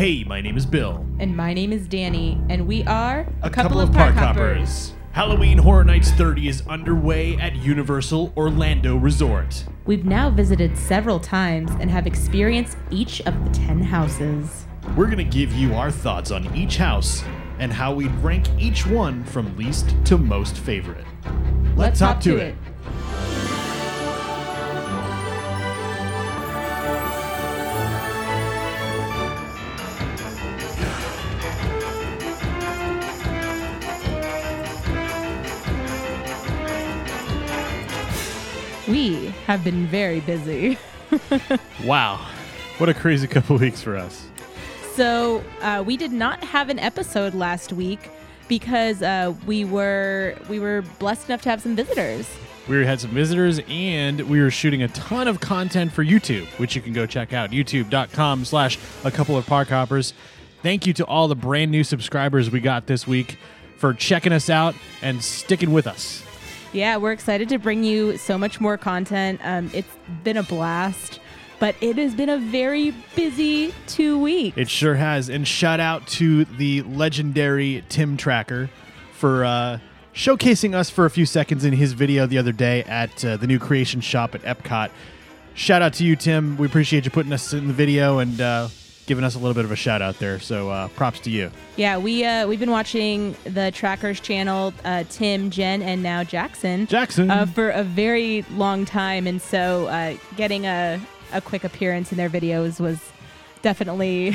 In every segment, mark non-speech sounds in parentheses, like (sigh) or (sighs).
Hey, my name is Bill. And my name is Danny, and we are A, couple, of park hoppers. Halloween Horror Nights 30 is underway at Universal Orlando Resort. We've now visited several times and have experienced each of the 10 houses. We're going to give you our thoughts on each house and how we'd rank each one from least to most favorite. Let's, hop to it. We have been very busy. (laughs) Wow. What a crazy couple weeks for us. So uh, we did not have an episode last week because uh, we were we were blessed enough to have some visitors. We had some visitors and we were shooting a ton of content for YouTube, which you can go check out. YouTube.com slash a couple of park hoppers. Thank you to all the brand new subscribers we got this week for checking us out and sticking with us. Yeah, we're excited to bring you so much more content. Um, it's been a blast, but it has been a very busy two weeks. It sure has. And shout out to the legendary Tim Tracker for uh, showcasing us for a few seconds in his video the other day at uh, the new creation shop at Epcot. Shout out to you, Tim. We appreciate you putting us in the video and uh, giving us a little bit of a shout out there. So uh, props to you. Yeah, we uh, we've been watching the Trackers channel, uh, Tim, Jen, and now Jackson. Jackson. uh, for a very long time, and so uh, getting a a quick appearance in their videos was definitely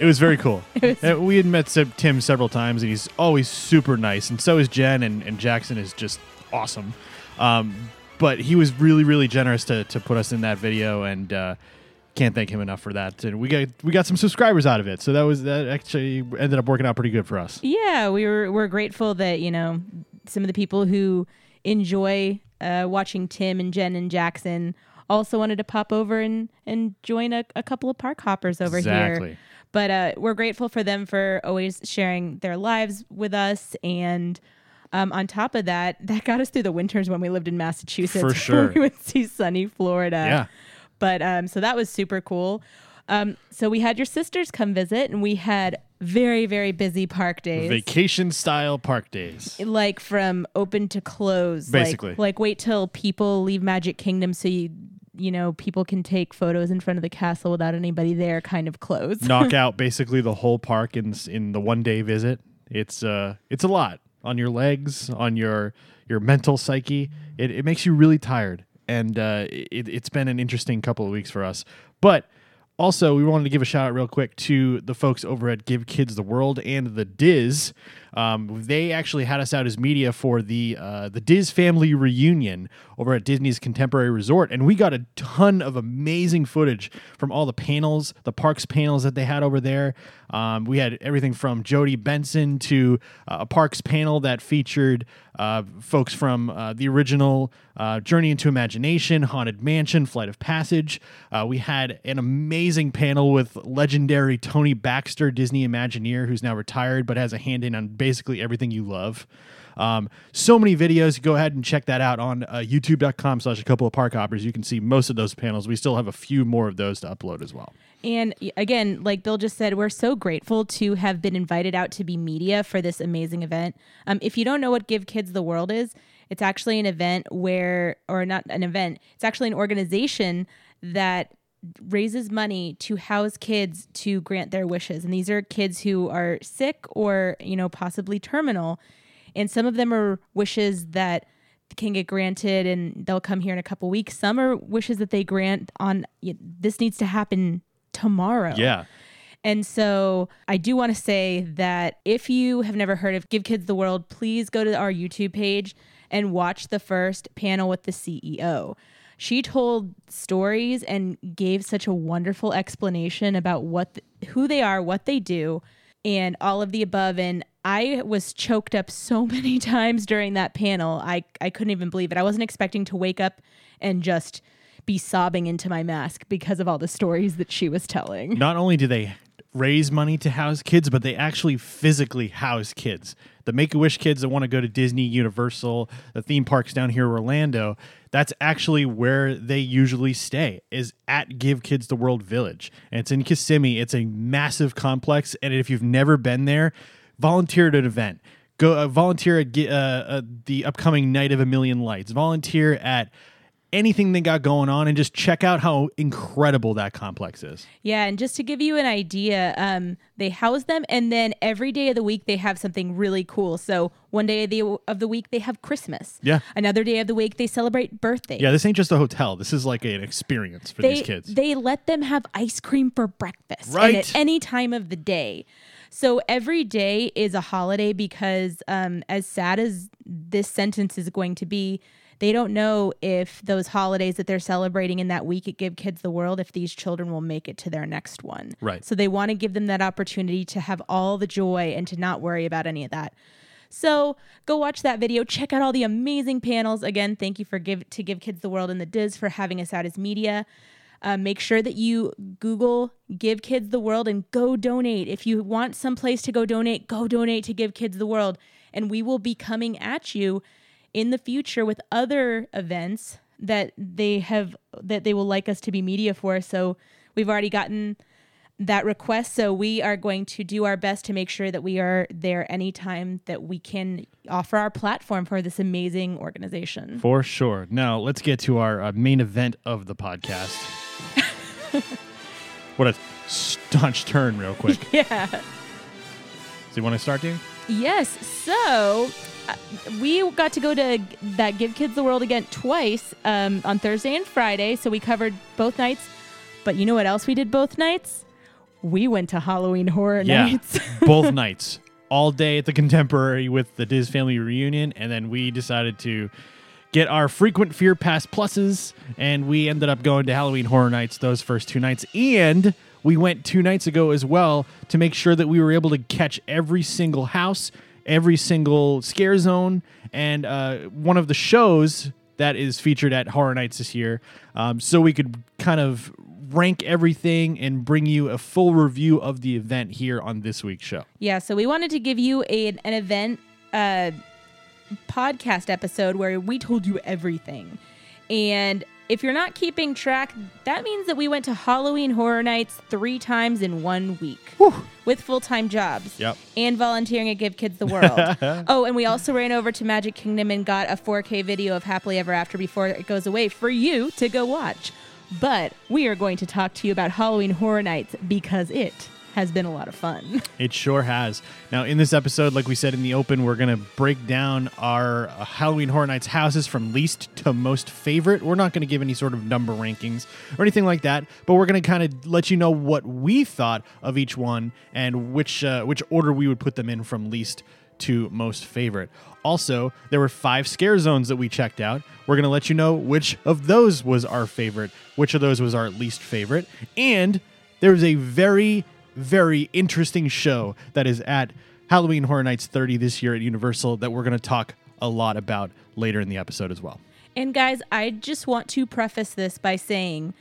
It was very cool. (laughs) Was- Uh, we had met Tim several times, and he's always super nice. And so is Jen, and, and Jackson is just awesome. Um, but he was really, really generous to, to put us in that video, and uh, can't thank him enough for that. And we got we got some subscribers out of it, so that was that actually ended up working out pretty good for us. yeah. We were we're grateful that you know some of the people who enjoy uh, watching Tim and Jen and Jackson also wanted to pop over and and join a, a couple of park hoppers over Exactly. here. But uh, we're grateful for them for always sharing their lives with us and. Um, on top of that, that got us through the winters when we lived in Massachusetts. For (laughs) sure. we would see sunny Florida. Yeah. But um, so that was super cool. Um, so we had your sisters come visit, and we had very, very busy park days. Vacation style park days. like from open to close. Basically. Like, wait till people leave Magic Kingdom so you you know, people can take photos in front of the castle without anybody there kind of close. Knock (laughs) out basically the whole park in in the one day visit. It's uh it's a lot on your legs, on your your mental psyche. It, it makes you really tired, and uh, it, it's been an interesting couple of weeks for us. But also, we wanted to give a shout out real quick to the folks over at Give Kids the World and the DIS. Um, they actually had us out as media for the uh, the DIS family reunion over at Disney's Contemporary Resort, and we got a ton of amazing footage from all the panels, the parks panels that they had over there. Um, we had everything from Jodi Benson to uh, a parks panel that featured uh, folks from uh, the original uh, Journey into Imagination, Haunted Mansion, Flight of Passage. Uh, we had an amazing panel with legendary Tony Baxter, Disney Imagineer, who's now retired but has a hand in on basically everything you love. Um, so many videos. Go ahead and check that out on uh, youtube.com slash a couple of park hoppers. You can see most of those panels. We still have a few more of those to upload as well. And again, like Bill just said, we're so grateful to have been invited out to be media for this amazing event. Um, if you don't know what Give Kids the World is, it's actually an event where, or not an event, it's actually an organization that raises money to house kids to grant their wishes. And these are kids who are sick or, you know, possibly terminal. And some of them are wishes that can get granted and they'll come here in a couple weeks. Some are wishes that they grant on this needs to happen tomorrow. Yeah. And so I do want to say that if you have never heard of Give Kids the World, please go to our YouTube page and watch the first panel with the CEO. She told stories and gave such a wonderful explanation about what th- who they are, what they do, and all of the above and I was choked up so (laughs) many times during that panel. I I couldn't even believe it. I wasn't expecting to wake up and just be sobbing into my mask because of all the stories that she was telling. Not only do they raise money to house kids, but they actually physically house kids. The Make a Wish kids that want to go to Disney, Universal, the theme parks down here in Orlando, that's actually where they usually stay, is at Give Kids the World Village. And it's in Kissimmee. It's a massive complex. And if you've never been there, volunteer at an event. Go uh, volunteer at uh, uh, the upcoming Night of a Million Lights. Volunteer at anything they got going on and just check out how incredible that complex is. Yeah, and just to give you an idea, um, they house them, and then every day of the week they have something really cool. So one day of the of the week they have Christmas. Yeah. Another day of the week they celebrate birthdays. Yeah, this ain't just a hotel. This is like an experience for they, these kids. They let them have ice cream for breakfast, Right. and at any time of the day. So every day is a holiday because, um, as sad as this sentence is going to be, they don't know if those holidays that they're celebrating in that week at Give Kids the World, if these children will make it to their next one. Right. So they want to give them that opportunity to have all the joy and to not worry about any of that. So go watch that video. Check out all the amazing panels. Again, thank you for give to Give Kids the World and the DIS for having us out as media. Uh, make sure that you Google Give Kids the World and go donate. If you want some place to go donate, go donate to Give Kids the World. And we will be coming at you in the future with other events that they have that they will like us to be media for. So we've already gotten that request. So we are going to do our best to make sure that we are there anytime that we can offer our platform for this amazing organization. For sure. Now, let's get to our uh, main event of the podcast. (laughs) what a staunch turn, real quick. (laughs) Yeah. So, you want to start, Dean? Yes. So we got to go to that Give Kids the World again twice um, on Thursday and Friday. So we covered both nights. But you know what else we did both nights? We went to Halloween Horror Nights. (laughs) both nights, all day at the Contemporary with the DIS family reunion, and then we decided to get our frequent Fear Pass pluses, and we ended up going to Halloween Horror Nights those first two nights, and we went two nights ago as well to make sure that we were able to catch every single house, every single scare zone, and uh, one of the shows that is featured at Horror Nights this year, um, so we could kind of rank everything and bring you a full review of the event here on this week's show. Yeah, so we wanted to give you a, an event uh, podcast episode where we told you everything. And if you're not keeping track, that means that we went to Halloween Horror Nights three times in one week with full time jobs Yep. and volunteering at Give Kids the World. (laughs) oh, and we also ran over to Magic Kingdom and got a 4K video of Happily Ever After before it goes away for you to go watch. But we are going to talk to you about Halloween Horror Nights because it has been a lot of fun. (laughs) It sure has. Now, in this episode, like we said in the open, we're going to break down our uh, Halloween Horror Nights houses from least to most favorite. We're not going to give any sort of number rankings or anything like that, but we're going to kind of let you know what we thought of each one and which uh, which order we would put them in from least to most favorite. Also, there were five scare zones that we checked out. We're going to let you know which of those was our favorite, which of those was our least favorite, and there was a very very interesting show that is at Halloween Horror Nights 30 this year at Universal that we're going to talk a lot about later in the episode as well. And guys, I just want to preface this by saying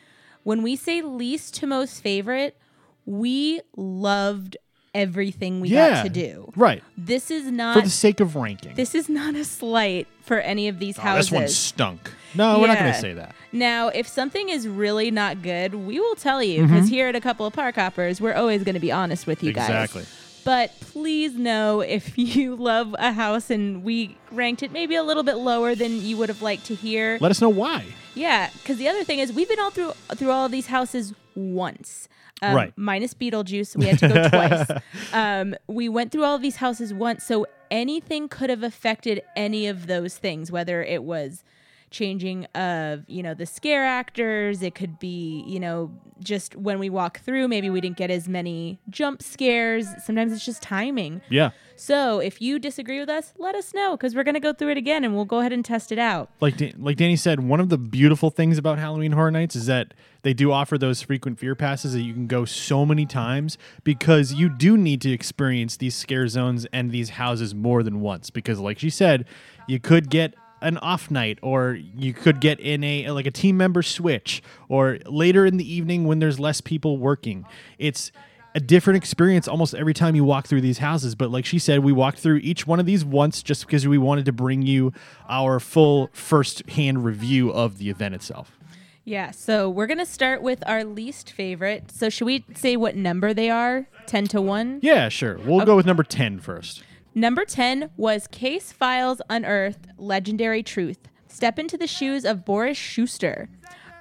when we say least to most favorite, we loved everything we got to do. Right. This is not For the sake of ranking. this is not a slight for any of these Oh, houses. this one stunk. No, we're not going to say that. Now, if something is really not good, we will tell you Mm-hmm. because here at a couple of park hoppers, we're always going to be honest with you guys. Exactly. But please know if (laughs) you love a house and we ranked it maybe a little bit lower than you would have liked to hear. Let us know why. Yeah, because the other thing is we've been all through through all of these houses once. Um, Right. Minus Beetlejuice, we had to go (laughs) twice. Um, we went through all of these houses once, so anything could have affected any of those things, whether it was changing of you know the scare actors. It could be you know just when we walk through maybe we didn't get as many jump scares. Sometimes it's just timing. Yeah. so if you disagree with us let us know because we're going to go through it again and we'll go ahead and test it out. Like like Danny said, one of the beautiful things about Halloween Horror Nights is that they do offer those frequent fear passes that you can go so many times because you do need to experience these scare zones and these houses more than once because like she said, you could get an off night or you could get in a like a team member switch or later in the evening when there's less people working. It's a different experience almost every time you walk through these houses. But like she said, we walked through each one of these once just because we wanted to bring you our full first hand review of the event itself. Yeah, so we're going to start with our least favorite. So, should we say what number they are? 10 to 1? Yeah, sure. We'll go with number 10 first. Number 10 was Case Files Unearthed Legendary Truth. Step into the shoes of Boris Schuster,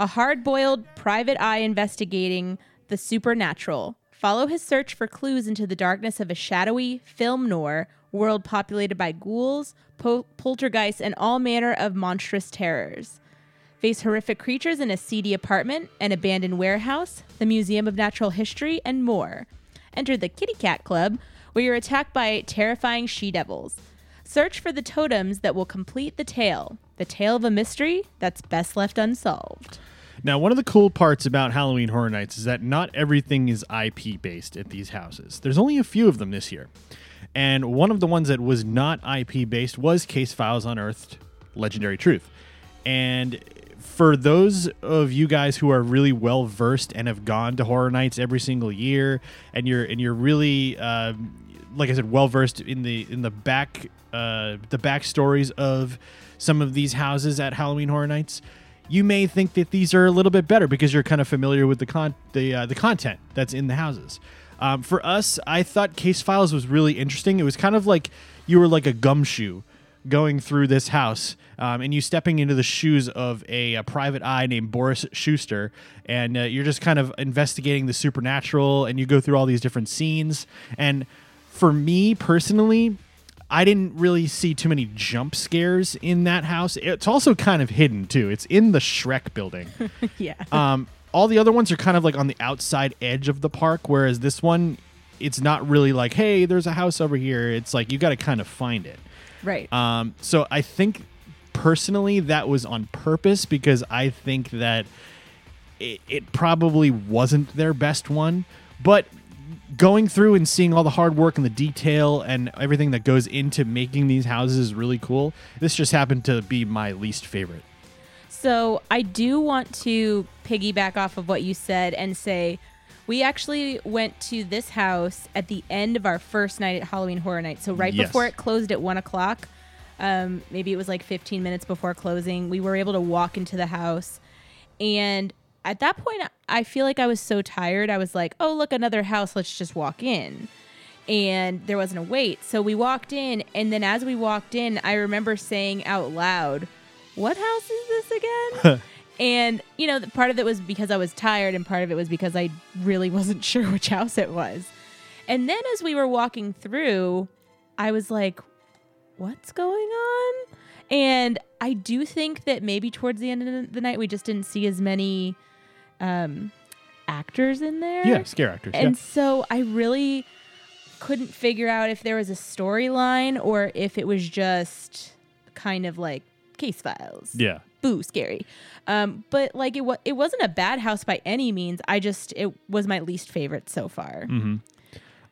a hard boiled private eye investigating the supernatural. Follow his search for clues into the darkness of a shadowy film noir world populated by ghouls, po- poltergeists, and all manner of monstrous terrors. Face horrific creatures in a seedy apartment, an abandoned warehouse, the Museum of Natural History, and more. Enter the Kitty Cat Club, where you're attacked by terrifying she devils. Search for the totems that will complete the tale. The tale of a mystery that's best left unsolved. Now, one of the cool parts about Halloween Horror Nights is that not everything is IP based at these houses. There's only a few of them this year. And one of the ones that was not IP based was Case Files Unearthed Legendary Truth. And for those of you guys who are really well versed and have gone to horror nights every single year, and you're and you're really, uh, like I said, well versed in the in the back uh, the backstories of some of these houses at Halloween Horror Nights, you may think that these are a little bit better because you're kind of familiar with the con the uh, the content that's in the houses. Um, for us, I thought Case Files was really interesting. It was kind of like you were like a gumshoe going through this house, um, and you stepping into the shoes of a, a private eye named Boris Schuster, and uh, you're just kind of investigating the supernatural, and you go through all these different scenes. And for me personally, I didn't really see too many jump scares in that house. It's also kind of hidden too. It's in the Shrek building. (laughs) yeah. Um, all the other ones are kind of like on the outside edge of the park, whereas this one, it's not really like, hey, there's a house over here. It's like you got to kind of find it. Right. Um, so I think personally that was on purpose because I think that it, it probably wasn't their best one, but going through and seeing all the hard work and the detail and everything that goes into making these houses is really cool. This just happened to be my least favorite. So I do want to piggyback off of what you said and say we actually went to this house at the end of our first night at Halloween Horror Night. So right Yes. before it closed at one o'clock, um, maybe it was like 15 minutes before closing, we were able to walk into the house. And at that point, I feel like I was so tired. I was like, oh, look, another house. Let's just walk in. And there wasn't a wait. So we walked in. And then as we walked in, I remember saying out loud, what house is this again? (laughs) and, you know, part of it was because I was tired, and part of it was because I really (laughs) wasn't sure which house it was. And then as we were walking through, I was like, what's going on? And I do think that maybe towards the end of the night, we just didn't see as many um, actors in there. Yeah, scare actors. And so I really couldn't figure out if there was a storyline or if it was just kind of like case files. yeah. Boo, scary. Um, but like it was, it wasn't a bad house by any means. I just it was my least favorite so far.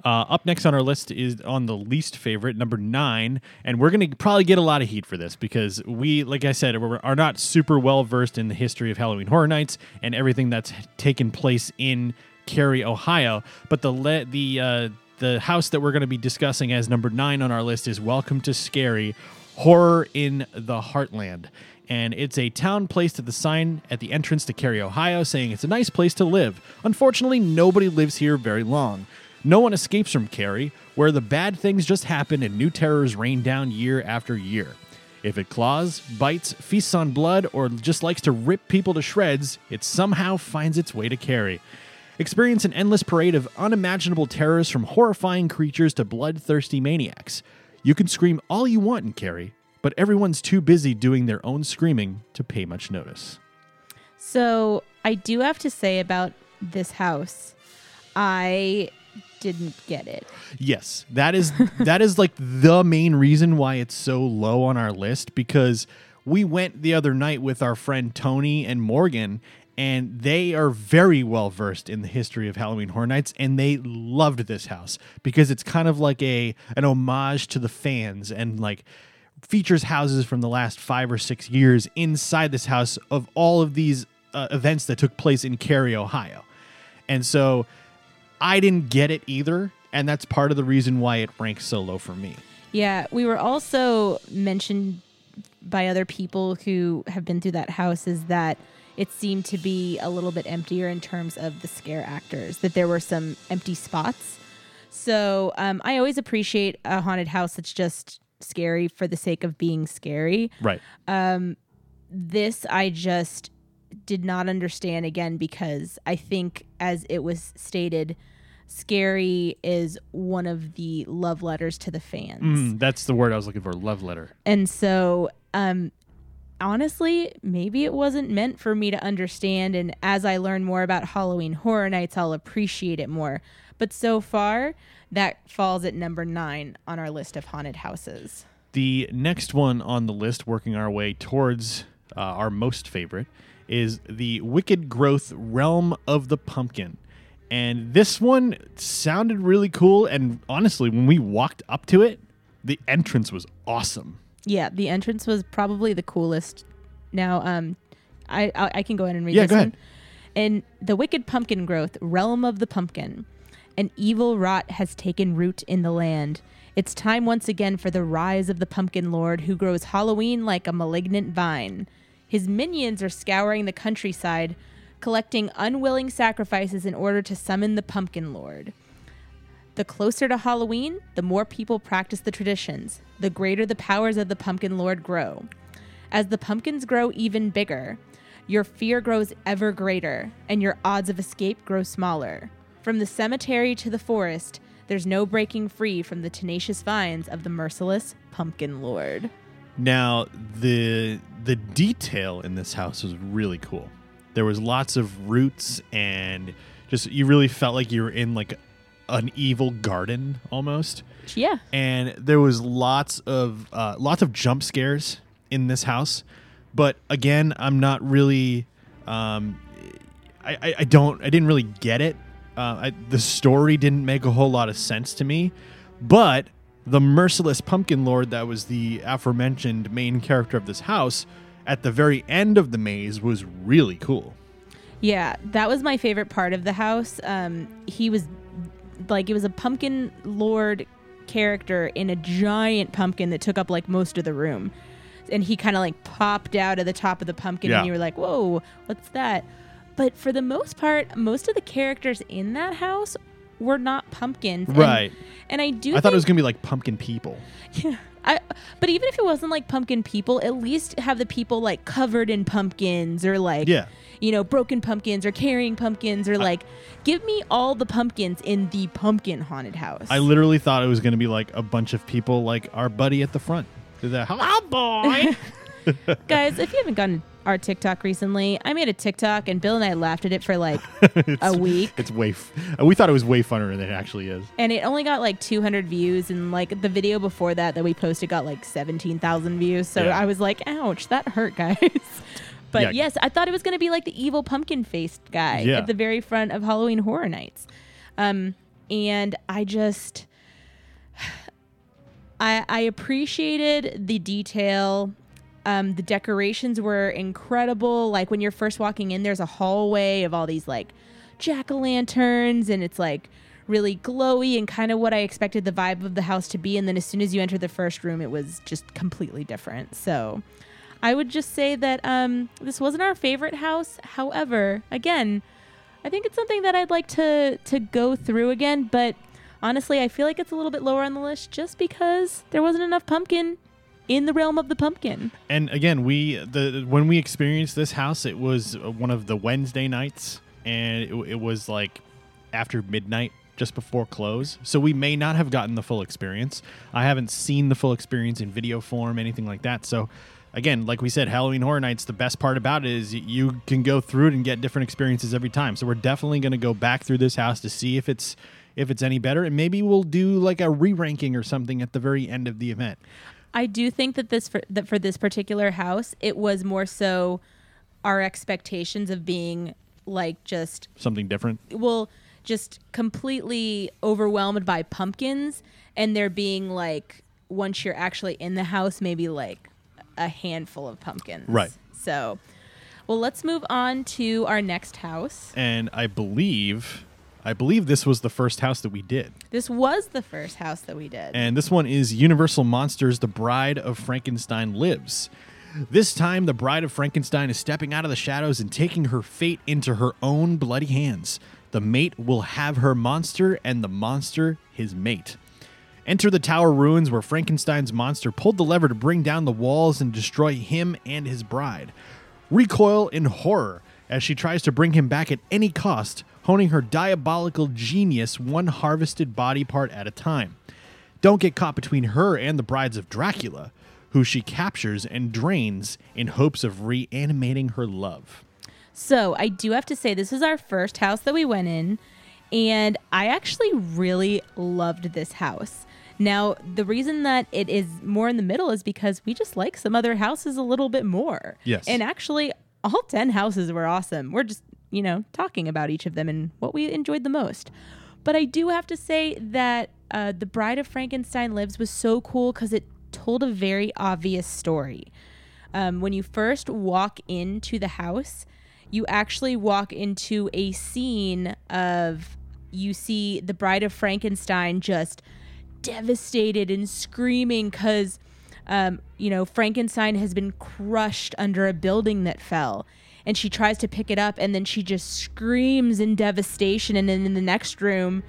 Uh, up next on our list is on the least favorite, number nine, and we're going to probably get a lot of heat for this because we, like I said, we're, are not super well versed in the history of Halloween Horror Nights and everything that's taken place in Scary, Ohio. But the le- the uh, the house that we're going to be discussing as number nine on our list is Welcome to Scary Horror in the Heartland. And it's a town placed at the sign at the entrance to Scary, Ohio, saying it's a nice place to live. Unfortunately, nobody lives here very long. No one escapes from Scary, where the bad things just happen and new terrors rain down year after year. If it claws, bites, feasts on blood, or just likes to rip people to shreds, it somehow finds its way to Scary. Experience an endless parade of unimaginable terrors from horrifying creatures to bloodthirsty maniacs. You can scream all you want in Scary, but everyone's too busy doing their own screaming to pay much notice. So I do have to say about this house, I didn't get it. Yes, that is (laughs) that is like the main reason why it's so low on our list because we went the other night with our friend Tony and Morgan and they are very well versed in the history of Halloween Horror Nights and they loved this house because it's kind of like a an homage to the fans and like features houses from the last 5 or 6 years inside this house of all of these uh, events that took place in Scary, Ohio. And so I didn't get it either, and that's part of the reason why it ranks so low for me. Yeah, we were also mentioned by other people who have been through that house is that it seemed to be a little bit emptier in terms of the scare actors, that there were some empty spots. So um, I always appreciate a haunted house that's just scary for the sake of being scary. Right. This I just did not understand again because I think, as it was stated, scary is one of the love letters to the fans. Mm, that's the word I was looking for. Love letter. And so, um, honestly, maybe it wasn't meant for me to understand. And as I learn more about Halloween Horror Nights, I'll appreciate it more. But so far, that falls at number nine on our list of haunted houses. The next one on the list, working our way towards uh, our most favorite, is the Wicked Growth Realm of the Pumpkin. And this one sounded really cool. And honestly, when we walked up to it, the entrance was awesome. Yeah, the entrance was probably the coolest. Now, um, I I, I can go ahead and read Yeah, this go one. ahead. In the wicked pumpkin growth, realm of the pumpkin, an evil rot has taken root in the land. It's time once again for the rise of the pumpkin lord who grows Halloween like a malignant vine. His minions are scouring the countryside, collecting unwilling sacrifices in order to summon the pumpkin lord. The closer to Halloween, the more people practice the traditions, the greater the powers of the pumpkin lord grow. As the pumpkins grow even bigger, your fear grows ever greater, and your odds of escape grow smaller. From the cemetery to the forest, there's no breaking free from the tenacious vines of the merciless pumpkin lord. Now, the the detail in this house was really cool. There was lots of roots and just you really felt like you were in like an evil garden almost. Yeah. and there was lots of uh, lots of jump scares in this house but again i'm not really um, I, I, I don't i didn't really get it uh, I, the story didn't make a whole lot of sense to me but the merciless pumpkin lord that was the aforementioned main character of this house at the very end of the maze was really cool Yeah, that was my favorite part of the house. Um, he was like it was a pumpkin lord character in a giant pumpkin that took up like most of the room, and he kind of like popped out of the top of the pumpkin, Yeah. and you were like, "Whoa, what's that?" But for the most part, most of the characters in that house were not pumpkins, Right. And, I do. i thought it was gonna be like pumpkin people (laughs) yeah. I, but even if it wasn't like pumpkin people, at least have the people like covered in pumpkins or like, Yeah. You know, broken pumpkins or carrying pumpkins or like, give me all the pumpkins in the pumpkin haunted house. I literally thought it was going to be like a bunch of people like our buddy at the front. The hello boy. (laughs) (laughs) Guys, if you haven't gotten our TikTok recently, I made a TikTok and Bill and I laughed at it for like (laughs) a week. it's way. F- uh, we thought it was way funner than it actually is. And it only got like 200 views, and like the video before that that we posted got like 17,000 views. So Yeah. I was like, ouch, that hurt, guys. But Yeah. yes, I thought it was going to be like the evil pumpkin faced guy Yeah. at the very front of Halloween Horror Nights. Um, and I just. (sighs) I, I appreciated the detail. Um, the decorations were incredible. Like when you're first walking in, there's a hallway of all these like jack o' lanterns, and it's like really glowy and kind of what I expected the vibe of the house to be. And then as soon as you enter the first room, it was just completely different. So I would just say that um, this wasn't our favorite house. However, again, I think it's something that I'd like to to go through again. But honestly, I feel like it's a little bit lower on the list just because there wasn't enough pumpkin in the realm of the pumpkin. And again, we the when we experienced this house, it was one of the Wednesday nights, and it, it was like after midnight, just before close. So we may not have gotten the full experience. I haven't seen the full experience in video form, anything like that. So. Again, like we said, Halloween Horror Nights, the best part about it is you can go through it and get different experiences every time. So we're definitely going to go back through this house to see if it's if it's any better, and maybe we'll do like a re-ranking or something at the very end of the event. I do think that this for that for this particular house, it was more so our expectations of being like just Something different. well just completely overwhelmed by pumpkins and there being like once you're actually in the house maybe like a handful of pumpkins Right. so well let's move on to our next house and I believe I believe this was the first house that we did. This was the first house that we did. And this one is Universal Monsters The Bride of Frankenstein Lives. This time, the Bride of Frankenstein is stepping out of the shadows and taking her fate into her own bloody hands. The mate will have her monster, and the monster his mate. Enter the tower ruins where Frankenstein's monster pulled the lever to bring down the walls and destroy him and his bride. Recoil in horror as she tries to bring him back at any cost, honing her diabolical genius one harvested body part at a time. Don't get caught between her and the brides of Dracula, who she captures and drains in hopes of reanimating her love. So I do have to say, this is our first house that we went in, and I actually really loved this house. Now, the reason that it is more in the middle is because we just like some other houses a little bit more. Yes. And actually, all 10 houses were awesome. We're just, you know, talking about each of them and what we enjoyed the most. But I do have to say that uh, The Bride of Frankenstein Lives was so cool because it told a very obvious story. Um, when you first walk into the house, you actually walk into a scene of you see the Bride of Frankenstein just devastated and screaming because, um, you know, Frankenstein has been crushed under a building that fell. And she tries to pick it up and then she just screams in devastation. And then in the next room,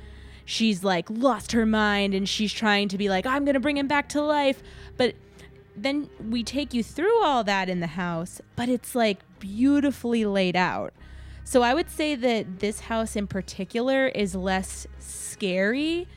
she's like lost her mind and she's trying to be like, I'm going to bring him back to life. But then we take you through all that in the house, but it's like beautifully laid out. So I would say that this house in particular is less scary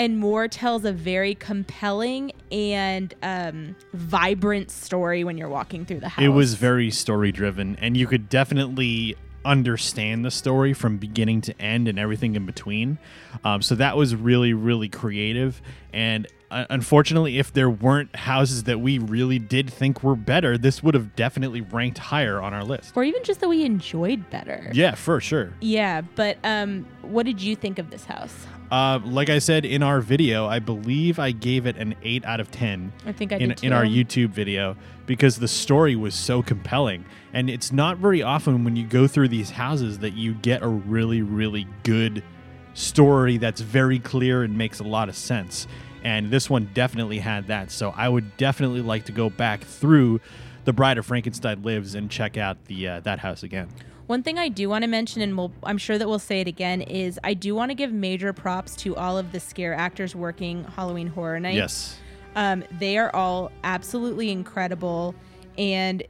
and more tells a very compelling and um, vibrant story when you're walking through the house. It was very story driven, and you could definitely understand the story from beginning to end and everything in between. Um, so that was really, really creative. And uh, unfortunately, if there weren't houses that we really did think were better, this would have definitely ranked higher on our list. or even just that we enjoyed better. Yeah, for sure. Yeah, but um, what did you think of this house? Uh, like I said in our video, I believe I gave it an 8 out of 10 I think I in, did in our. YouTube video because the story was so compelling. And it's not very often when you go through these houses that you get a really, really good story that's very clear and makes a lot of sense. And this one definitely had that. So I would definitely like to go back through The Bride of Frankenstein Lives and check out the uh, that house again. One thing I do want to mention, and we'll, I'm sure that we'll say it again, is I do want to give major props to all of the scare actors working Halloween Horror Nights. Yes. Um, they are all absolutely incredible. And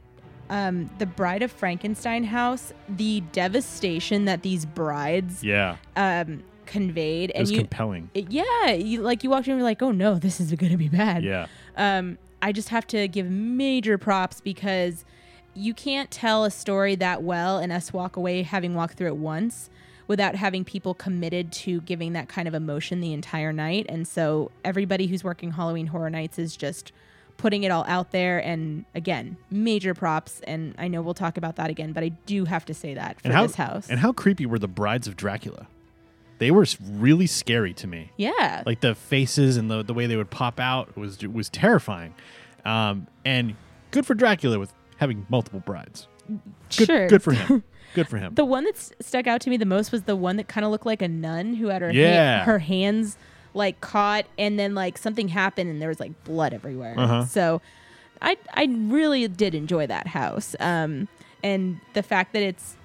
um, the Bride of Frankenstein house, the devastation that these brides Yeah. um, conveyed, It and was you, compelling. it- yeah, you like you walked in and you're like, oh no, this is going to be bad. Yeah. Um, I just have to give major props because you can't tell a story that well and us walk away having walked through it once without having people committed to giving that kind of emotion the entire night. And so everybody who's working Halloween Horror Nights is just putting it all out there. And again, major props. And I know we'll talk about that again, but I do have to say that for and how, this house. And how creepy were the brides of Dracula? They were really scary to me. yeah. Like the faces and the, the way they would pop out was was terrifying. Um, and good for Dracula with having multiple brides. Good, sure. good for him. (laughs) good for him. The one that stuck out to me the most was the one that kind of looked like a nun who had her ha- Yeah. her hands like caught and then like something happened and there was like blood everywhere. Uh-huh. So I I really did enjoy that house. Um and the fact that it's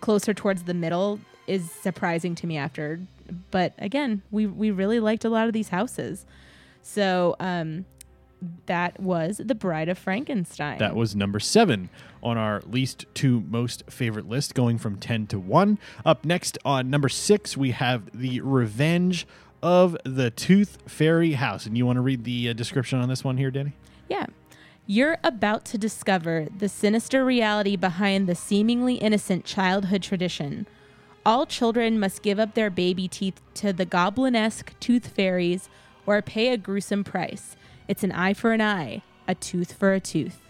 closer towards the middle is surprising to me after but again, we we really liked a lot of these houses. So um that was The Bride of Frankenstein. That was number seven on our least to most favorite list, going from 10 to 1. Up next on number six, we have The Revenge of the Tooth Fairy House. And you want to read the uh, description on this one here, Danny? Yeah. You're about to discover the sinister reality behind the seemingly innocent childhood tradition. All children must give up their baby teeth to the goblin esque tooth fairies or pay a gruesome price. It's an eye for an eye, a tooth for a tooth.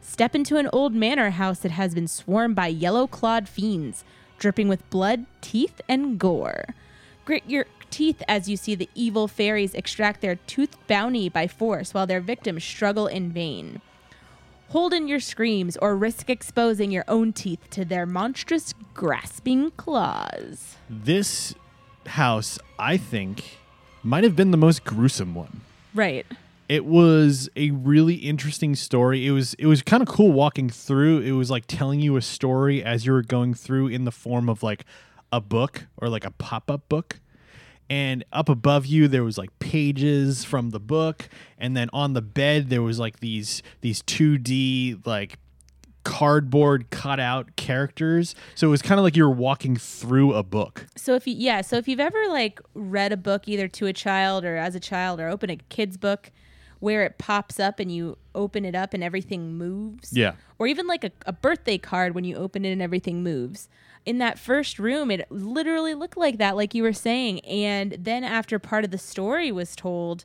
Step into an old manor house that has been swarmed by yellow clawed fiends, dripping with blood, teeth, and gore. Grit your teeth as you see the evil fairies extract their tooth bounty by force while their victims struggle in vain. Hold in your screams or risk exposing your own teeth to their monstrous, grasping claws. This house, I think, might have been the most gruesome one. Right. It was a really interesting story. It was it was kind of cool walking through. It was like telling you a story as you were going through in the form of like a book or like a pop-up book. And up above you there was like pages from the book and then on the bed there was like these these 2D like cardboard cutout characters. So it was kind of like you were walking through a book. So if you yeah, so if you've ever like read a book either to a child or as a child or open a kid's book where it pops up and you open it up and everything moves. Yeah. Or even like a, a birthday card when you open it and everything moves. In that first room, it literally looked like that, like you were saying. And then after part of the story was told,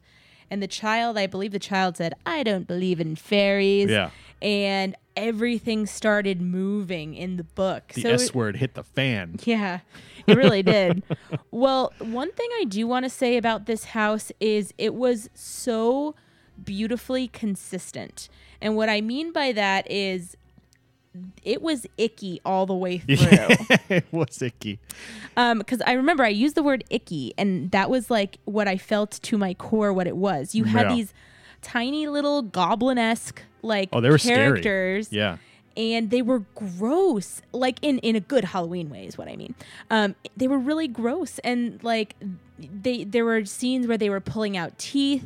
and the child, I believe the child said, I don't believe in fairies. Yeah. And everything started moving in the book. The so S it- word hit the fan. yeah, it really did. (laughs) well, one thing I do want to say about this house is it was so beautifully consistent. And what I mean by that is it was icky all the way (laughs) through. it was icky. Um, because I remember I used the word icky, and that was like what I felt to my core. What it was, you had Yeah. these tiny little goblin esque like Oh, they were scary. characters, Yeah. and they were gross, like in in a good Halloween way is what I mean. Um, they were really gross, and like they there were scenes where they were pulling out teeth.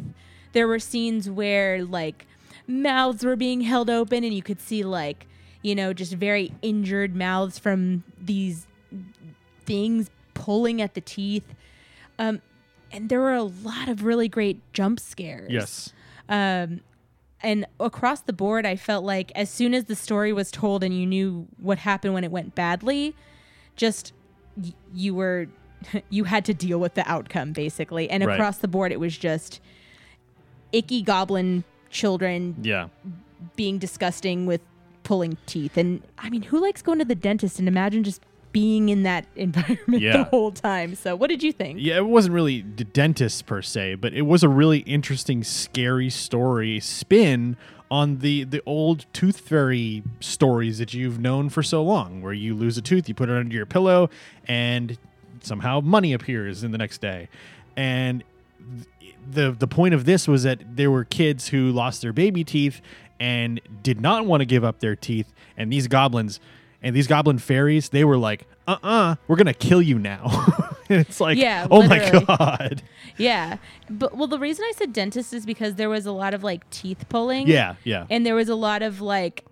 There were scenes where like mouths were being held open, and you could see like you know just very injured mouths from these things pulling at the teeth. Um, and there were a lot of really great jump scares. Yes. Um, and across the board, I felt like as soon as the story was told and you knew what happened when it went badly, just y- you were (laughs) you had to deal with the outcome basically. And Right. across the board, it was just icky goblin children Yeah. being disgusting with pulling teeth. And I mean, who likes going to the dentist and imagine just being in that (laughs) environment Yeah. the whole time? So, what did you think? Yeah, it wasn't really the dentist per se, but it was a really interesting, scary story spin on the the old tooth fairy stories that you've known for so long, where you lose a tooth, you put it under your pillow, and somehow money appears in the next day. And th- the the point of this was that there were kids who lost their baby teeth and did not want to give up their teeth, and these goblins and these goblin fairies, they were like, "Uh uh, we're gonna kill you now." (laughs) and it's like, Yeah, oh my god, Yeah. But, well, the reason I said dentist is because there was a lot of like teeth pulling. yeah, yeah, and there was a lot of like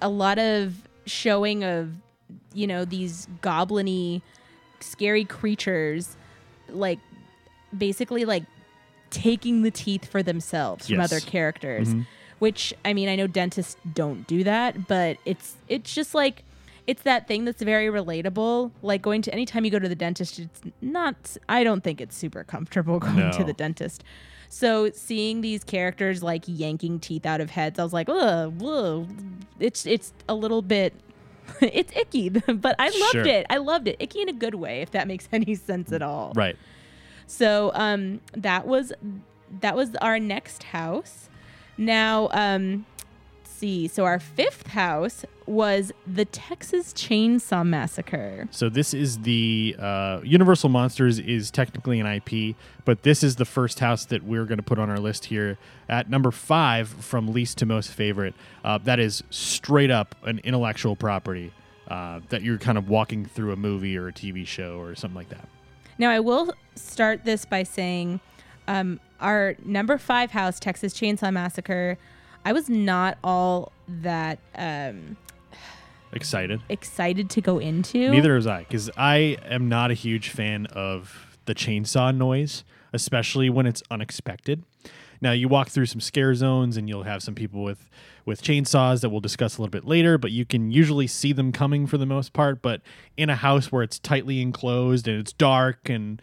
a lot of showing of you know these gobliny scary creatures like basically like taking the teeth for themselves from other characters Mhm. which i mean i know dentists don't do that but it's it's just like it's that thing that's very relatable like going to anytime you go to the dentist it's not i don't think it's super comfortable (laughs) going to the dentist so seeing these characters like yanking teeth out of heads, I was like, ugh, ugh. it's it's a little bit, (laughs) it's icky, (laughs) but I loved Sure. it. I loved it, icky in a good way, if that makes any sense at all. right. So um, that was that was our next house. Now, um, see. So our fifth house was the Texas Chainsaw Massacre. So this is the uh, Universal Monsters is technically an IP, but this is the first house that we're going to put on our list here at number five from least to most favorite. Uh, that is straight up an intellectual property uh, that you're kind of walking through a movie or a TV show or something like that. Now, I will start this by saying um, our number five house, Texas Chainsaw Massacre, I was not all that um, Excited? excited to go into. Neither was I, because I am not a huge fan of the chainsaw noise, especially when it's unexpected. Now you walk through some scare zones, and you'll have some people with with chainsaws that we'll discuss a little bit later. But you can usually see them coming for the most part. But in a house where it's tightly enclosed and it's dark and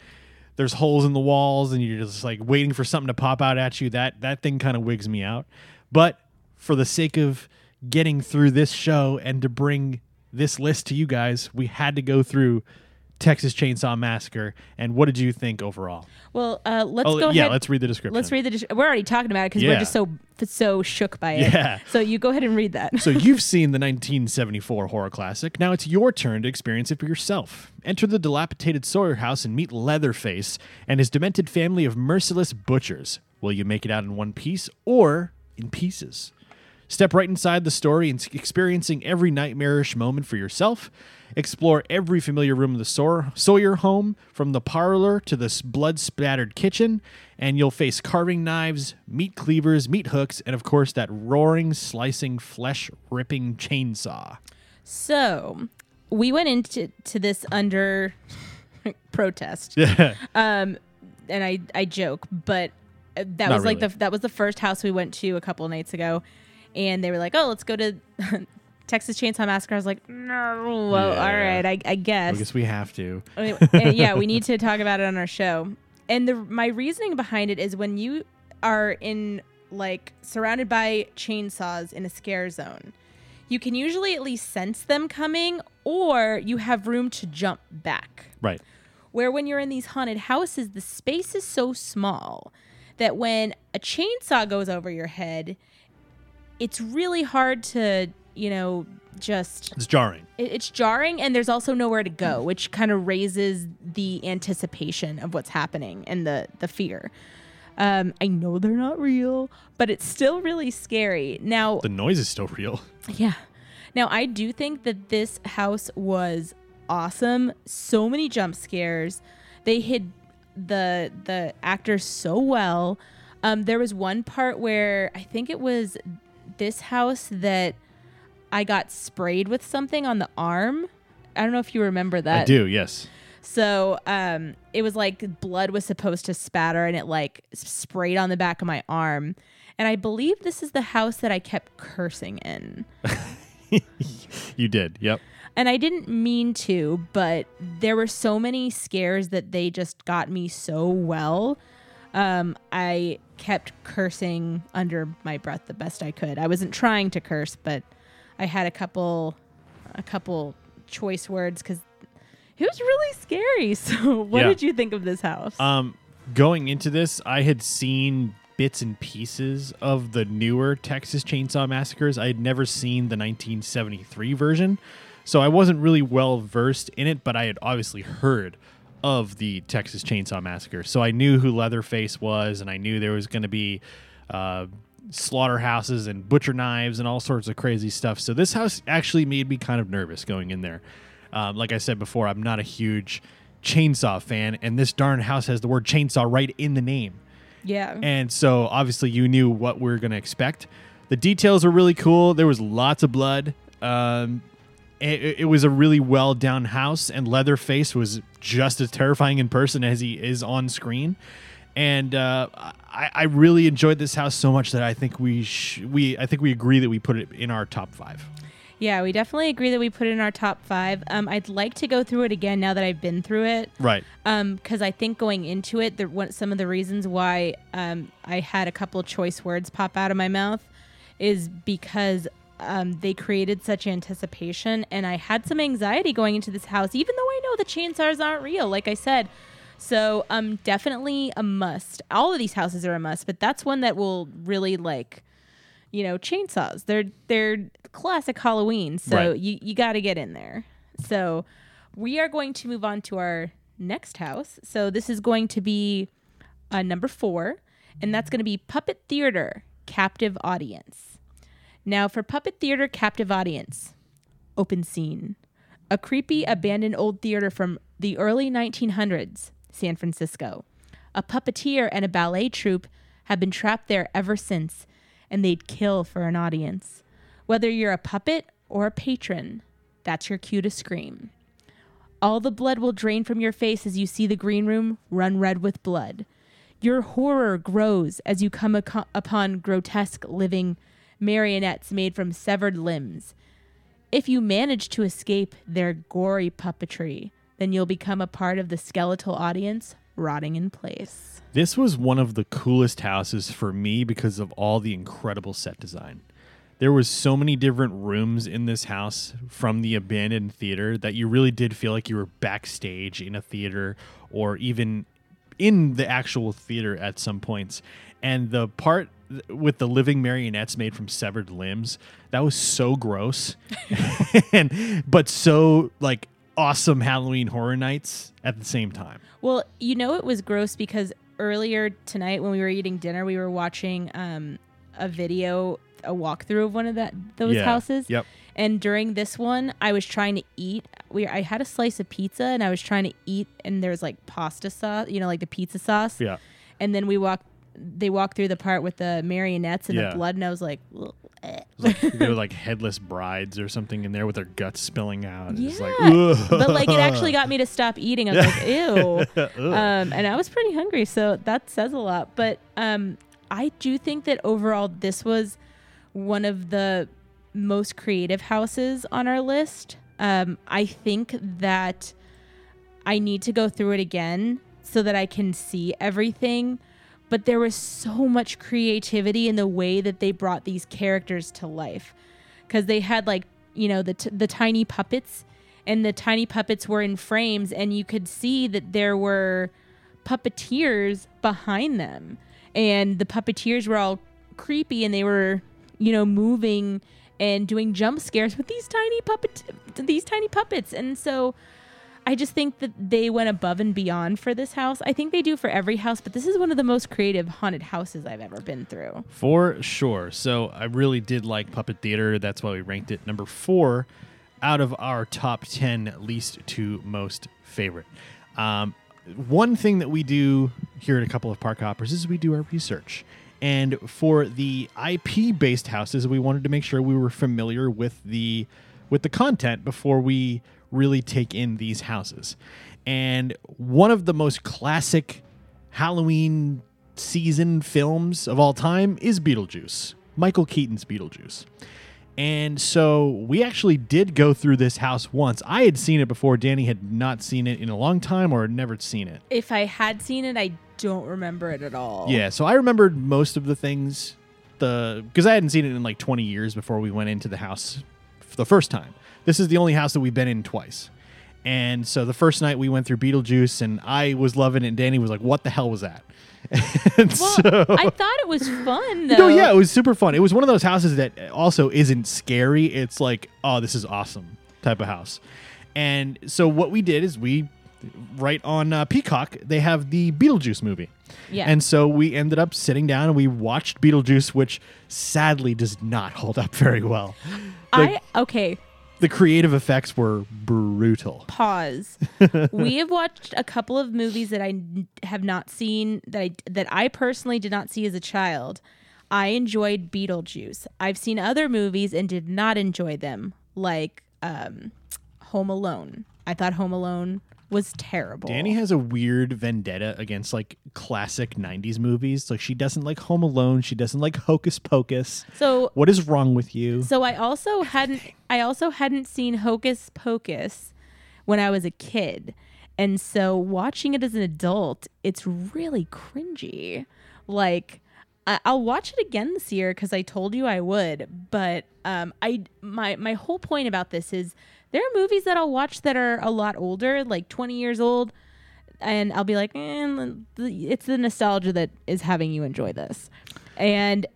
there's holes in the walls, and you're just like waiting for something to pop out at you, that that thing kind of wigs me out. But for the sake of getting through this show and to bring this list to you guys, we had to go through Texas Chainsaw Massacre, and what did you think overall? Well, uh, let's oh, go yeah, ahead. let's read the description. Let's read the. dis- We're already talking about it because Yeah. we're just so so shook by it. Yeah. So you go ahead and read that. So you've (laughs) seen the 1974 horror classic. Now it's your turn to experience it for yourself. Enter the dilapidated Sawyer house and meet Leatherface and his demented family of merciless butchers. Will you make it out in one piece or in pieces? Step right inside the story and experiencing every nightmarish moment for yourself. Explore every familiar room of the Saw- Sawyer home, from the parlor to the blood spattered kitchen, and you'll face carving knives, meat cleavers, meat hooks, and of course that roaring, slicing, flesh ripping chainsaw. So we went into to this under (laughs) protest, (laughs) um, and I I joke, but uh, that Not was like the that was the first house we went to a couple of nights ago, and they were like, "Oh, let's go to (laughs) Texas Chainsaw Massacre." I was like, "No, well, Yeah. all right, I, I I guess." guess we have to. Yeah, we (laughs) need to talk about it on our show. And the my reasoning behind it is when you are in like surrounded by chainsaws in a scare zone, you can usually at least sense them coming or you have room to jump back. Right. Where when you're in these haunted houses, the space is so small that when a chainsaw goes over your head, it's really hard to, you know, just It's jarring. it- it's jarring and there's also nowhere to go which kind of raises the anticipation of what's happening and the the fear. Um, i know they're not real but it's still really scary. Now The noise is still real. (laughs) yeah. Now i do think that this house was awesome. So many jump scares. They hid the the actors so well. Um, there was one part where i think it was this house that i got sprayed with something on the arm i don't know if you remember that I do, yes. so um, it was like blood was supposed to spatter and it like sprayed on the back of my arm and i believe this is the house that i kept cursing in (laughs) You did. Yep. and I didn't mean to, but there were so many scares that they just got me so well. Um, I kept cursing under my breath the best I could. I wasn't trying to curse, but I had a couple, a couple choice words because it was really scary. (laughs) So, what Yeah. did you think of this house? Um, going into this, I had seen bits and pieces of the newer Texas Chainsaw Massacres. I had never seen the 1973 version, so I wasn't really well versed in it. But I had obviously heard of the Texas Chainsaw Massacre, so I knew who Leatherface was, and I knew there was going to be. Uh, slaughterhouses and butcher knives and all sorts of crazy stuff. So this house actually made me kind of nervous going in there. Um, like I said before, I'm not a huge chainsaw fan, and this darn house has the word chainsaw right in the name. yeah. And so obviously you knew what we are going to expect. The details were really cool. There was lots of blood. Um, it, it was a really well done house, and Leatherface was just as terrifying in person as he is on screen. And uh, I, I really enjoyed this house so much that I think we sh- we I think we agree that we put it in our top five. Yeah, we definitely agree that we put it in our top five. Um, I'd like to go through it again now that I've been through it. Right. Um, because I think going into it, one, some of the reasons why um, I had a couple choice words pop out of my mouth is because um, they created such anticipation, and I had some anxiety going into this house, even though I know the chainsaws aren't real, like I said. So, um, definitely a must. All of these houses are a must, but that's one that will really like, you know, chainsaws. They're they're classic Halloween, so Right. you you got to get in there. So, we are going to move on to our next house. So this is going to be uh, number four, and that's going to be Puppet Theater Captive Audience. Now, for Puppet Theater Captive Audience, open scene. A creepy, abandoned old theater from the early 1900s, San Francisco. A puppeteer and a ballet troupe have been trapped there ever since, and they'd kill for an audience. Whether you're a puppet or a patron, that's your cue to scream. All the blood will drain from your face as you see the green room run red with blood. Your horror grows as you come upon grotesque living marionettes made from severed limbs. If you manage to escape their gory puppetry, then you'll become a part of the skeletal audience rotting in place. This was one of the coolest houses for me because of all the incredible set design. there was so many different rooms in this house from the abandoned theater that you really did feel like you were backstage in a theater or even in the actual theater at some points. And the part with the living marionettes made from severed limbs, that was so gross. (laughs) and but so like awesome Halloween horror nights at the same time. Well, you know it was gross because earlier tonight when we were eating dinner, we were watching um, a video, a walkthrough of one of that those Yeah. houses. Yep. And during this one, I was trying to eat. We I had a slice of pizza and I was trying to eat, and there was like pasta sauce, you know, like the pizza sauce. Yeah. And then we walked. They walked through the part with the marionettes and Yeah. the blood, and I was like, "Ugh, eh." It was like, they were like headless brides or something in there with their guts spilling out. It's like, Yeah. But like it actually got me to (laughs) stop eating. I was like, ew. (laughs) um, and I was pretty hungry, so that says a lot. But um, I do think that overall, this was one of the most creative houses on our list. Um, I think that I need to go through it again so that I can see everything. But there was so much creativity in the way that they brought these characters to life because they had like you know the t- the tiny puppets and the tiny puppets were in frames and you could see that there were puppeteers behind them and the puppeteers were all creepy and they were you know moving and doing jump scares with these tiny puppet these tiny puppets and so I just think that they went above and beyond for this house. I think they do for every house, but this is one of the most creative haunted houses I've ever been through. For sure. So I really did like Puppet Theater. That's why we ranked it number four out of our top 10 least to most favorite. Um, one thing that we do here at a couple of park hoppers is we do our research. And for the IP based houses, we wanted to make sure we were familiar with the with the content before we really take in these houses. And one of the most classic Halloween season films of all time is Beetlejuice, Michael Keaton's Beetlejuice. And so we actually did go through this house once. I had seen it before. Danny had not seen it in a long time or had never seen it. If I had seen it, I don't remember it at all. Yeah, so I remembered most of the things the because I hadn't seen it in like 20 years before we went into the house for the first time. This is the only house that we've been in twice. And so the first night we went through Beetlejuice and I was loving it and Danny was like, "What the hell was that?" (laughs) and Well, so I thought it was fun (laughs) though. No, yeah, it was super fun. It was one of those houses that also isn't scary. It's like, oh, this is awesome type of house. And so what we did is we, right on uh, Peacock, they have the Beetlejuice movie. Yeah. And so we ended up sitting down and we watched Beetlejuice, which sadly does not hold up (laughs) very well. Like, I okay. the creative effects were brutal. Pause. (laughs) we have watched a couple of movies that I have not seen that I that I personally did not see as a child. I enjoyed Beetlejuice. I've seen other movies and did not enjoy them, like um, Home Alone. I thought Home Alone was terrible. Danny has a weird vendetta against like classic 90s movies. Like she doesn't like Home Alone, she doesn't like Hocus Pocus. so What is wrong with you? So I also hadn't I also hadn't seen Hocus Pocus when I was a kid. And so watching it as an adult, it's really cringy. Like I- I'll watch it again this year because I told you I would. But um, I my my whole point about this is there are movies that I'll watch that are a lot older, like 20 years old, and I'll be like, eh, it's the nostalgia that is having you enjoy this. And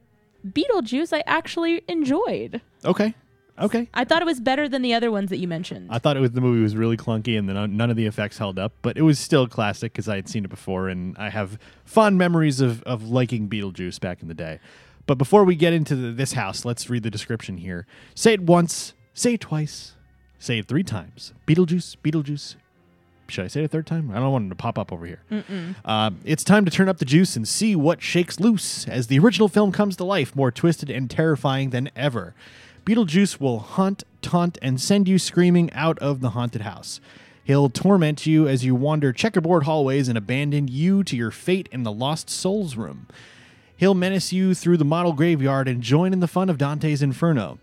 Beetlejuice, I actually enjoyed. Okay. Okay. I thought it was better than the other ones that you mentioned. I thought it was the movie was really clunky and then none of the effects held up, but it was still classic because I had seen it before and I have fond memories of, of liking Beetlejuice back in the day. But before we get into the, this house, let's read the description here. Say it once, say it twice, say it three times. Beetlejuice, Beetlejuice. Should I say it a third time? I don't want it to pop up over here. Uh, it's time to turn up the juice and see what shakes loose as the original film comes to life, more twisted and terrifying than ever. Beetlejuice will hunt, taunt, and send you screaming out of the haunted house. He'll torment you as you wander checkerboard hallways and abandon you to your fate in the Lost Souls room. He'll menace you through the model graveyard and join in the fun of Dante's Inferno.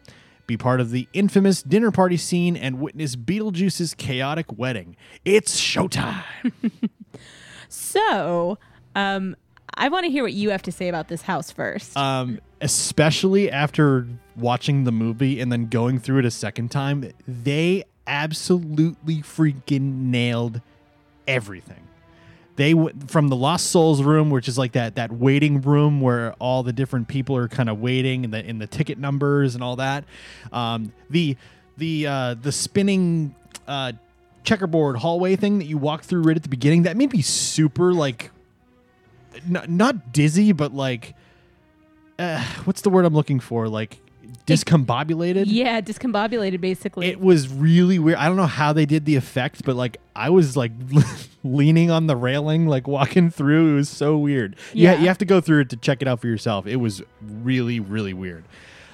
Be part of the infamous dinner party scene and witness Beetlejuice's chaotic wedding. It's showtime. (laughs) (laughs) so, um, I want to hear what you have to say about this house first. Um, especially after watching the movie and then going through it a second time, they absolutely freaking nailed everything. They w- from the Lost Souls room, which is like that that waiting room where all the different people are kind of waiting and the in the ticket numbers and all that. Um, the the uh, the spinning uh, checkerboard hallway thing that you walk through right at the beginning that made me super like n- not dizzy, but like uh, what's the word I'm looking for? Like discombobulated. Yeah, discombobulated basically. It was really weird. I don't know how they did the effect, but like I was like (laughs) leaning on the railing, like walking through. It was so weird. Yeah, Yeah. you have to go through it to check it out for yourself. It was really, really weird.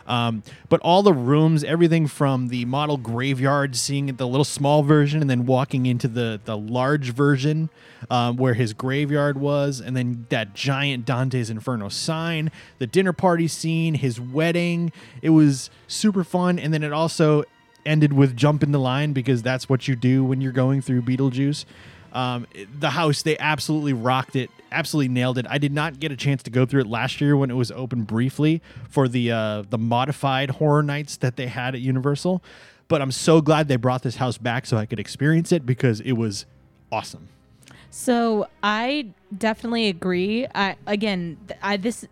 Um, but all the rooms, everything from the model graveyard, seeing the little small version, and then walking into the the large version um, where his graveyard was, and then that giant Dante's Inferno sign, the dinner party scene, his wedding. It was super fun, and then it also ended with jump in the line because that's what you do when you're going through Beetlejuice. Um, the house, they absolutely rocked it, absolutely nailed it. I did not get a chance to go through it last year when it was open briefly for the uh, the modified horror nights that they had at Universal. But I'm so glad they brought this house back so I could experience it because it was awesome. So I definitely agree. I again, I this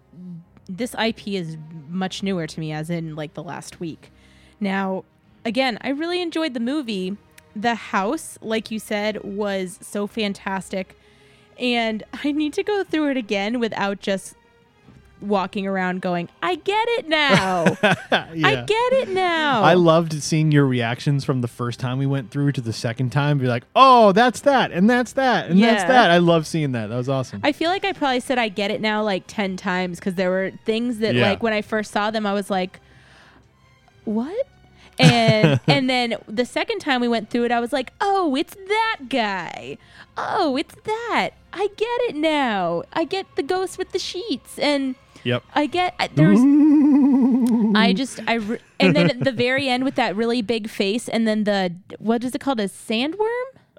this IP is much newer to me, as in like the last week. Now, again, I really enjoyed the movie. The house, like you said, was so fantastic, and I need to go through it again without just walking around going, "I get it now. (laughs) I get it now." I loved seeing your reactions from the first time we went through to the second time. Be like, oh, that's that, and that's that, and that's that. I love seeing that. That was awesome. I feel like I probably said I get it now like 10 times because there were things that Yeah. like when I first saw them I was like what? And (laughs) and then the second time we went through it I was like, "Oh, it's that guy. Oh, it's that. I get it now. I get the ghost with the sheets and yep. I get I- there's (laughs) I just I re- and then at the very end with that really big face and then the what is it called a sandworm?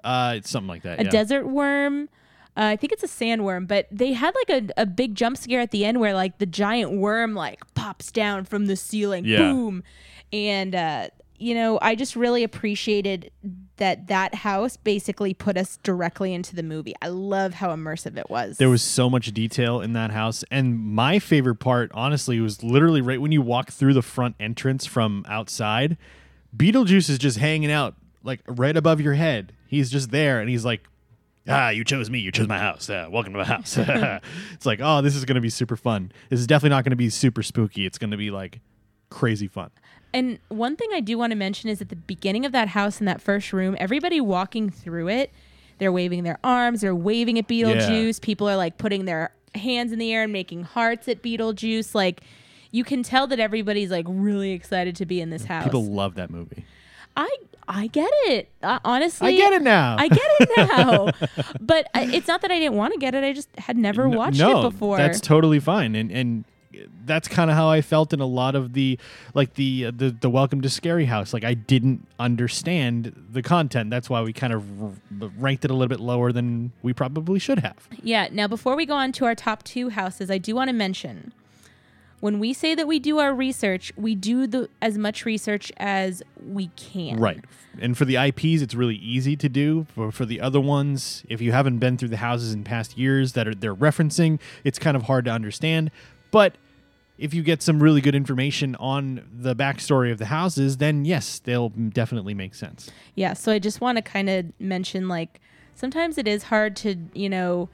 Uh, it's something like that. a yeah. desert worm. Uh, I think it's a sandworm, but they had like a, a big jump scare at the end where like the giant worm like pops down from the ceiling, Yeah. boom, and uh, you know I just really appreciated that that house basically put us directly into the movie. I love how immersive it was. There was so much detail in that house. And my favorite part, honestly, was literally right when you walk through the front entrance from outside. Beetlejuice is just hanging out, like right above your head. He's just there and he's like, Ah, you chose me. You chose my house. Uh, welcome to my house. (laughs) it's like, oh, this is going to be super fun. This is definitely not going to be super spooky. It's going to be like crazy fun. And one thing I do want to mention is at the beginning of that house in that first room, everybody walking through it, they're waving their arms, they're waving at Beetlejuice. People are like putting their hands in the air and making hearts at Beetlejuice. Like you can tell that everybody's like really excited to be in this house. People love that movie. I I get it. Uh, honestly, I get it now. I get it now. (laughs) but I, it's not that I didn't want to get it. I just had never watched no, it before. That's totally fine, and and that's kind of how I felt in a lot of the like the uh, the the Welcome to Scary House. Like I didn't understand the content. That's why we kind of r- ranked it a little bit lower than we probably should have. Yeah. Now, before we go on to our top two houses, I do want to mention when we say that we do our research, we do the as much research as we can. Right. And for the IPs, it's really easy to do. For, for the other ones, if you haven't been through the houses in past years that are they're referencing, it's kind of hard to understand. But if you get some really good information on the backstory of the houses, then yes, they'll definitely make sense. Yeah. So I just want to kind of mention like sometimes it is hard to, you know,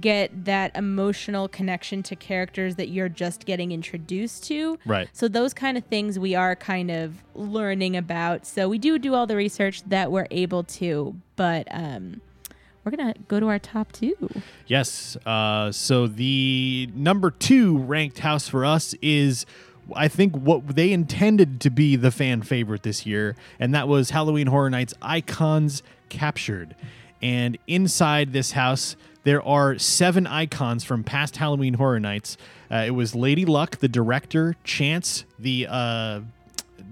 get that emotional connection to characters that you're just getting introduced to. Right. So those kind of things we are kind of learning about. So we do do all the research that we're able to, but um we're going to go to our top 2. Yes. Uh, so the number two ranked house for us is, I think, what they intended to be the fan favorite this year, and that was Halloween Horror Nights Icons Captured. And inside this house, there are seven icons from past Halloween Horror Nights. Uh, it was Lady Luck, the director, Chance, the uh,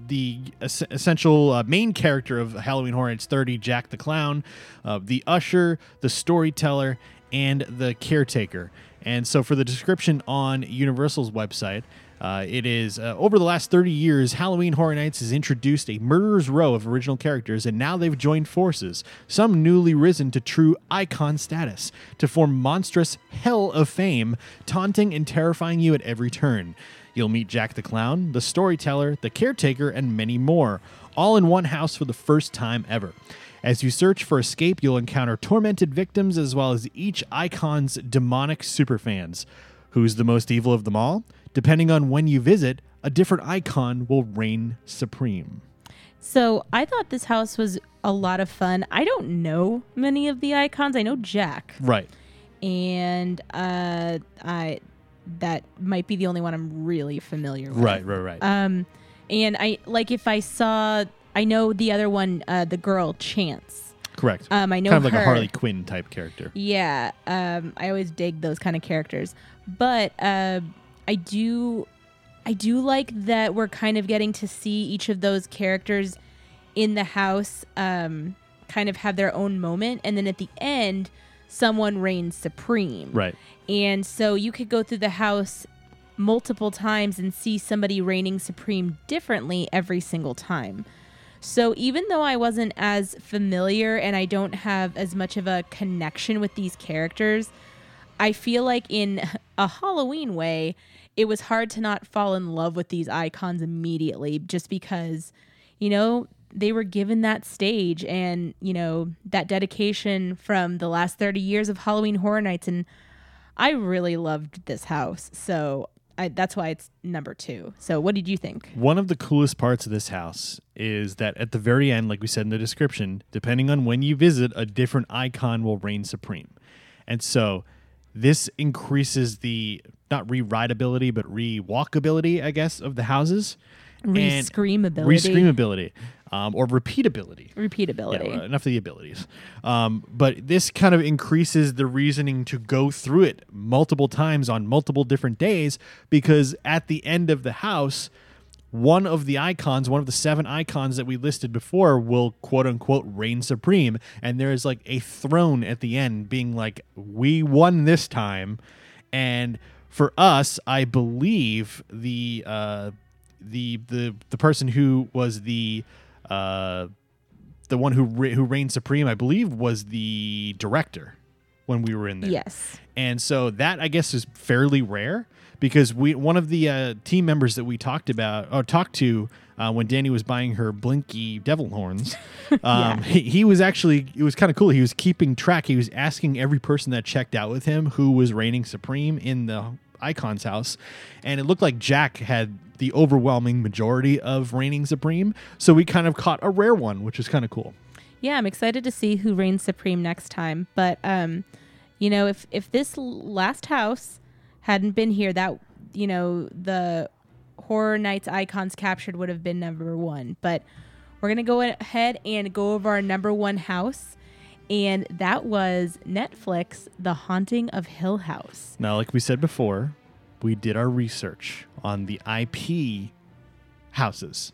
the es- essential uh, main character of Halloween Horror Nights 30, Jack the Clown, uh, the usher, the storyteller, and the caretaker. And so, for the description on Universal's website, uh, it is uh, over the last 30 years, Halloween Horror Nights has introduced a murderer's row of original characters, and now they've joined forces, some newly risen to true icon status, to form monstrous hell of fame, taunting and terrifying you at every turn. You'll meet Jack the Clown, the storyteller, the caretaker, and many more, all in one house for the first time ever. As you search for escape, you'll encounter tormented victims as well as each icon's demonic superfans. Who's the most evil of them all? Depending on when you visit, a different icon will reign supreme. So I thought this house was a lot of fun. I don't know many of the icons. I know Jack, Right. and uh, I that might be the only one I'm really familiar with. Right, right, right. Um, and I like if I saw, I know the other one, uh, the girl Chance. Correct. Um, I know kind of like her. a Harley Quinn type character. Yeah, um, I always dig those kind of characters, but uh, I do, I do like that we're kind of getting to see each of those characters in the house, um, kind of have their own moment, and then at the end, someone reigns supreme. Right. And so you could go through the house multiple times and see somebody reigning supreme differently every single time. So even though I wasn't as familiar and I don't have as much of a connection with these characters, I feel like in a Halloween way, it was hard to not fall in love with these icons immediately just because, you know, they were given that stage and, you know, that dedication from the last 30 years of Halloween Horror Nights. And I really loved this house. So I, that's why it's number two. So what did you think? One of the coolest parts of this house is that at the very end, like we said in the description, depending on when you visit, a different icon will reign supreme. And so this increases the not re-rideability, but re-walkability, I guess, of the houses. Re-screamability. Re-screamability. Um, or repeatability. Repeatability. Yeah, well, enough of the abilities. Um, but this kind of increases the reasoning to go through it multiple times on multiple different days because at the end of the house, one of the icons, one of the seven icons that we listed before, will quote unquote reign supreme. And there is like a throne at the end being like, we won this time. And for us, I believe the uh, the the the person who was the uh, the one who re- who reigned supreme, I believe, was the director when we were in there. Yes. And so that I guess is fairly rare because we one of the uh, team members that we talked about or talked to uh, when Danny was buying her blinky devil horns, (laughs) um, Yeah. he, he was actually it was kind of cool. He was keeping track. He was asking every person that checked out with him who was reigning supreme in the Icon's house, and it looked like Jack had the overwhelming majority of reigning supreme. So we kind of caught a rare one, which is kind of cool. Yeah, I'm excited to see who reigns supreme next time. But um, you know, if if this last house hadn't been here, that you know the horror nights icons captured would have been number one. But we're gonna go ahead and go over our number one house, and that was Netflix, The Haunting of Hill House. Now, like we said before, we did our research on the IP houses.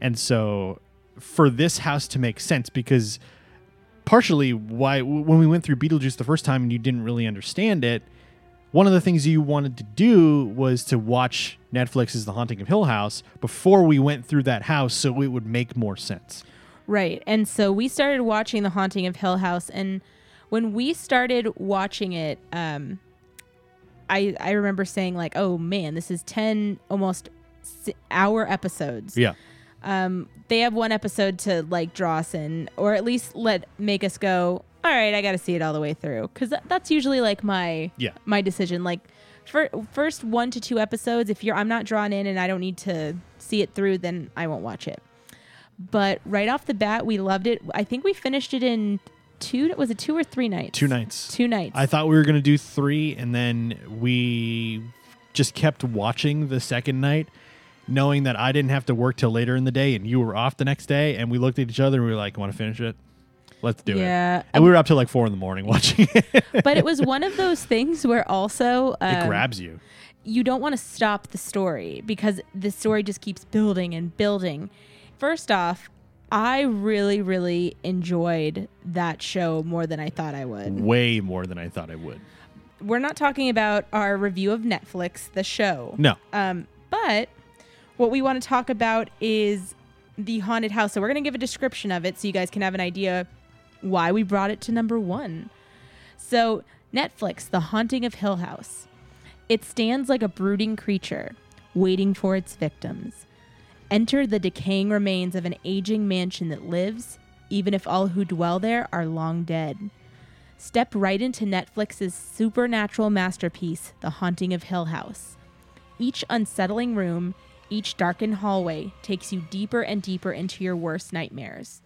And so for this house to make sense, because partially why when we went through Beetlejuice the first time and you didn't really understand it, one of the things you wanted to do was to watch Netflix's The Haunting of Hill House before we went through that house so it would make more sense. Right. And so we started watching The Haunting of Hill House and when we started watching it, um I I remember saying like, "Oh man, this is 10 almost hour episodes." Yeah. Um they have one episode to like draw us in or at least let make us go, "All right, I got to see it all the way through." Cuz that's usually like my Yeah. my decision like for first 1 to 2 episodes if you're I'm not drawn in and I don't need to see it through, then I won't watch it but right off the bat we loved it i think we finished it in two was it two or three nights Two nights. two nights I thought we were going to do three, and then we just kept watching the second night, knowing that I didn't have to work till later in the day, and you were off the next day. And we looked at each other and we were like, "Want to finish it? Let's do it." yeah And we were up till like four in the morning (laughs) watching it. but it was one of those things where also it um, grabs you. you don't want to stop the story because the story just keeps building and building. First off, I really, really enjoyed that show more than I thought I would. Way more than I thought I would. We're not talking about our review of Netflix, the show. No. Um, but what we want to talk about is the haunted house. So we're going to give a description of it so you guys can have an idea why we brought it to number one. So, Netflix, The Haunting of Hill House. It stands like a brooding creature, waiting for its victims. Enter the decaying remains of an aging mansion that lives, even if all who dwell there are long dead. Step right into Netflix's supernatural masterpiece, The Haunting of Hill House. Each unsettling room, each darkened hallway takes you deeper and deeper into your worst nightmares.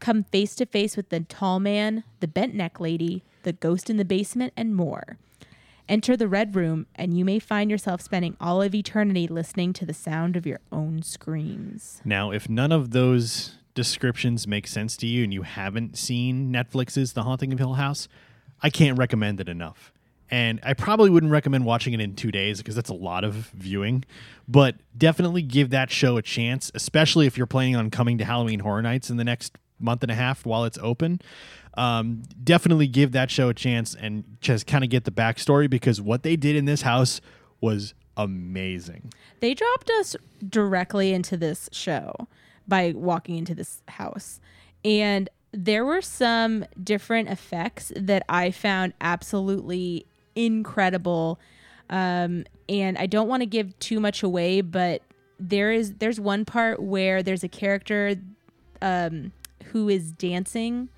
Come face to face with the tall man, the bent neck lady, the ghost in the basement, and more. Enter the red room, and you may find yourself spending all of eternity listening to the sound of your own screams. Now, if none of those descriptions make sense to you and you haven't seen Netflix's The Haunting of Hill House, I can't recommend it enough. And I probably wouldn't recommend watching it in two days because that's a lot of viewing. But definitely give that show a chance, especially if you're planning on coming to Halloween Horror Nights in the next month and a half while it's open. Um, definitely give that show a chance and just kind of get the backstory because what they did in this house was amazing. They dropped us directly into this show by walking into this house. And there were some different effects that I found absolutely incredible. Um, and I don't want to give too much away, but there is there's one part where there's a character um, who is dancing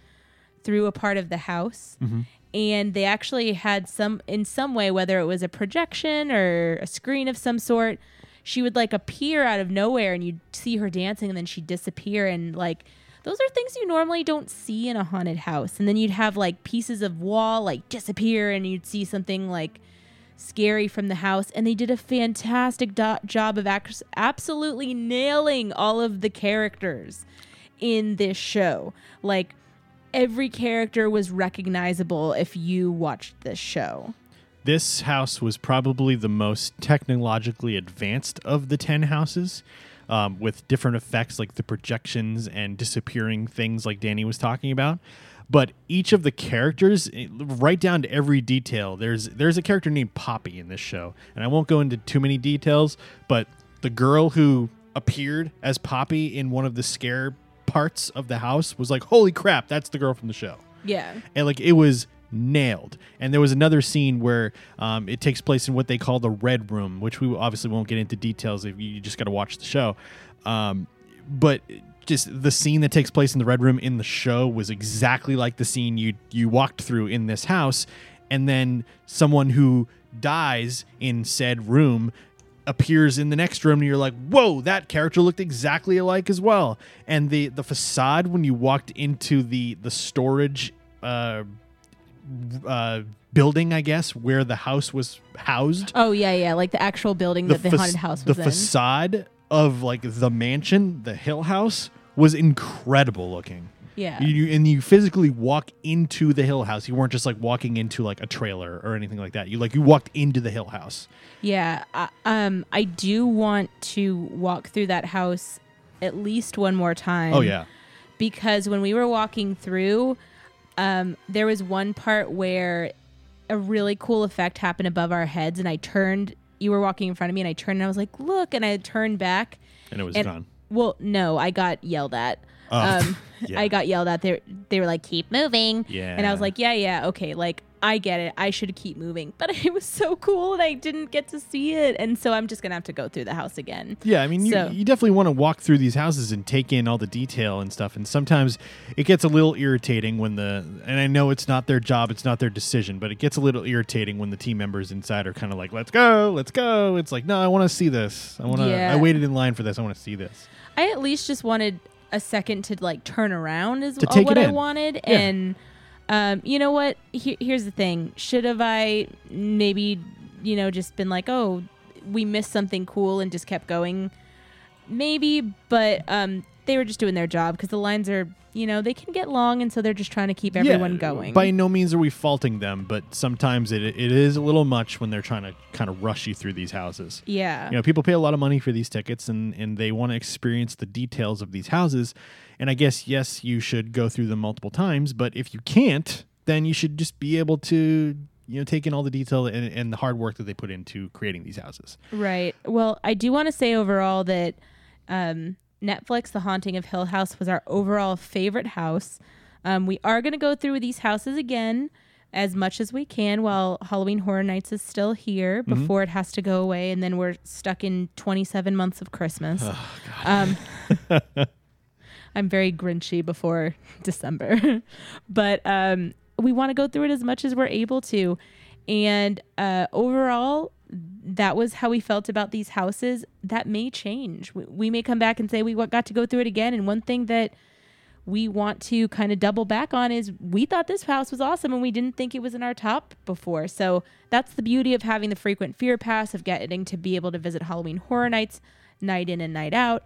through a part of the house. Mm-hmm. And they actually had some, in some way, whether it was a projection or a screen of some sort, she would like appear out of nowhere and you'd see her dancing and then she'd disappear. And like, those are things you normally don't see in a haunted house. And then you'd have like pieces of wall like disappear and you'd see something like scary from the house. And they did a fantastic do- job of ac- absolutely nailing all of the characters in this show. Like every character was recognizable if you watched this show. This house was probably the most technologically advanced of the 10 houses. Um, with different effects like the projections and disappearing things like Danny was talking about. But each of the characters, right down to every detail, there's there's a character named Poppy in this show, and I won't go into too many details. But the girl who appeared as Poppy in one of the scare parts of the house was like, "Holy crap, that's the girl from the show!" Yeah. and like it was nailed. And there was another scene where um, it takes place in what they call the red room, which we obviously won't get into details if you just got to watch the show. Um, but just the scene that takes place in the red room in the show was exactly like the scene you you walked through in this house, and then someone who dies in said room appears in the next room and you're like whoa that character looked exactly alike as well. And the the facade when you walked into the the storage uh uh building i guess where the house was housed. Oh yeah, yeah, like the actual building that the fac- haunted house the was in. facade of like the mansion the hill house was incredible looking yeah. you, and you physically walk into the hill house you weren't just like walking into like a trailer or anything like that you like you walked into the hill house Yeah, I, um, I do want to walk through that house at least one more time. oh yeah because when we were walking through, um, there was one part where a really cool effect happened above our heads, and I turned. You were walking in front of me, and I turned, and I was like, "Look!" And I turned back. and it was And- gone Well, no, I got yelled at. Oh, um, (laughs) yeah. I got yelled at. They they were like, "Keep moving," yeah and I was like, "Yeah, yeah, okay." Like I get it. I should keep moving, (laughs) but it was so cool, and I didn't get to see it, and so I'm just gonna have to go through the house again. Yeah, I mean, you, you definitely want to walk through these houses and take in all the detail and stuff. And sometimes it gets a little irritating when the, and I know it's not their job, it's not their decision, but it gets a little irritating when the team members inside are kind of like, let's go, let's go. It's like, no, I want to see this. I want to, Yeah. I waited in line for this. I want to see this. I at least just wanted a second to like turn around is To all what I in. wanted. Yeah. And um, you know what? He- here's the thing: should have I maybe you know just been like, oh, we missed something cool and just kept going? Maybe, but um, they were just doing their job because the lines are, you know, they can get long, and so they're just trying to keep everyone Yeah, going. By no means are we faulting them, but sometimes it it is a little much when they're trying to kind of rush you through these houses. yeah. You know, people pay a lot of money for these tickets and, and they want to experience the details of these houses. And I guess, yes, you should go through them multiple times, but if you can't, then you should just be able to, you know, take in all the detail and, and the hard work that they put into creating these houses. Right. Well, I do want to say overall that um, Netflix, The Haunting of Hill House, was our overall favorite house. Um, we are going to go through these houses again as much as we can while Halloween Horror Nights is still here before it has to go away, and then we're stuck in 27 months of Christmas. (sighs) um, (laughs) I'm very grinchy before (laughs) December, (laughs) but um, we want to go through it as much as we're able to. And uh, overall, that was how we felt about these houses. That may change. We, we may come back and say we got to go through it again. And one thing that we want to kind of double back on is we thought this house was awesome and we didn't think it was in our top before. So that's the beauty of having the frequent fear pass of getting to be able to visit Halloween Horror Nights night in and night out.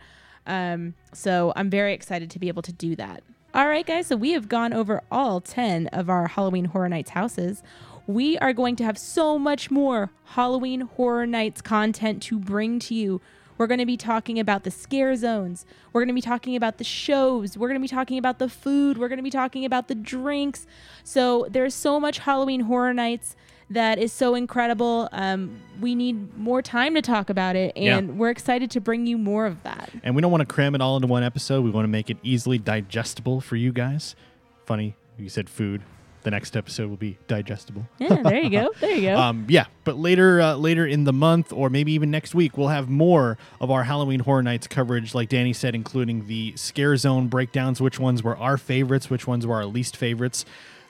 Um, so I'm very excited to be able to do that. All right, guys. So we have gone over all 10 of our Halloween Horror Nights houses. We are going to have so much more Halloween Horror Nights content to bring to you. We're going to be talking about the scare zones. We're going to be talking about the shows. We're going to be talking about the food. We're going to be talking about the drinks. So there's so much Halloween Horror Nights that is so incredible. Um, we need more time to talk about it, Yeah. and we're excited to bring you more of that. And we don't want to cram it all into one episode. We want to make it easily digestible for you guys. Funny, you said food. The next episode will be digestible. Yeah, there you go. (laughs) There you go. Um, yeah, but later, uh, later in the month, or maybe even next week, we'll have more of our Halloween Horror Nights coverage. Like Danny said, including the scare zone breakdowns, which ones were our favorites, which ones were our least favorites.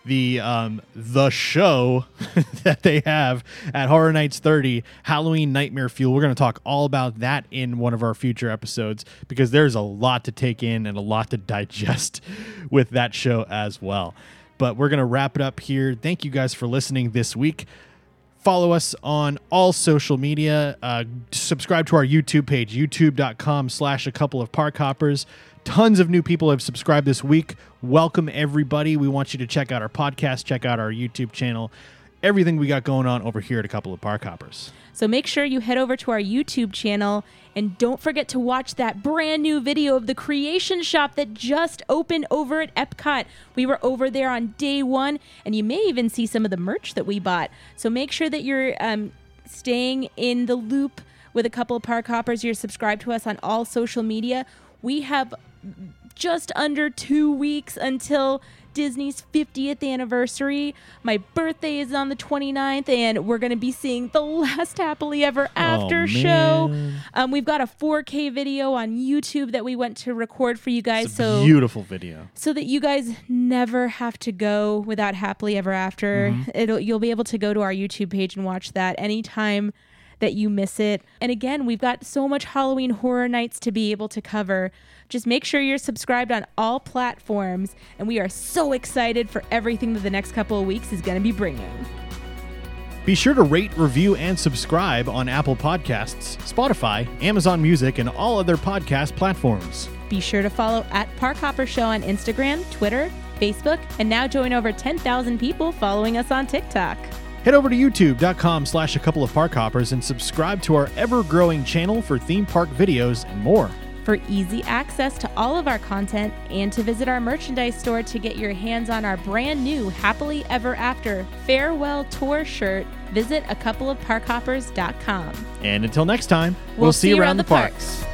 The um, the show (laughs) that they have at Horror Nights 30, Halloween Nightmare Fuel. We're going to talk all about that in one of our future episodes because there's a lot to take in and a lot to digest (laughs) with that show as well. But we're going to wrap it up here. Thank you guys for listening this week. Follow us on all social media. Uh, subscribe to our YouTube page, youtube.com slash a couple of park hoppers. Tons of new people have subscribed this week. Welcome, everybody. We want you to check out our podcast, check out our YouTube channel, everything we got going on over here at a couple of park hoppers. So make sure you head over to our YouTube channel and don't forget to watch that brand new video of the creation shop that just opened over at Epcot. We were over there on day one, and you may even see some of the merch that we bought. So make sure that you're um, staying in the loop with a couple of park hoppers. You're subscribed to us on all social media. We have just under two weeks until Disney's 50th anniversary. My birthday is on the 29th, and we're going to be seeing the (laughs) last Happily Ever After show. Um, we've got a 4K video on YouTube that we went to record for you guys. It's a so beautiful video. so that you guys never have to go without happily ever after it'll you'll be able to go to our youtube page and watch that anytime that you miss it and again we've got so much halloween horror nights to be able to cover just make sure you're subscribed on all platforms and we are so excited for everything that the next couple of weeks is going to be bringing Be sure to rate, review, and subscribe on Apple Podcasts, Spotify, Amazon Music, and all other podcast platforms. be sure to follow at park hopper show on instagram twitter facebook and now join over 10000 people following us on tiktok Head over to youtube.com slash a couple of park hoppers and subscribe to our ever-growing channel for theme park videos and more. For easy access to all of our content and to visit our merchandise store to get your hands on our brand new Happily Ever After Farewell Tour shirt, visit a couple of parkhoppers.com. And until next time, We'll see you around the parks.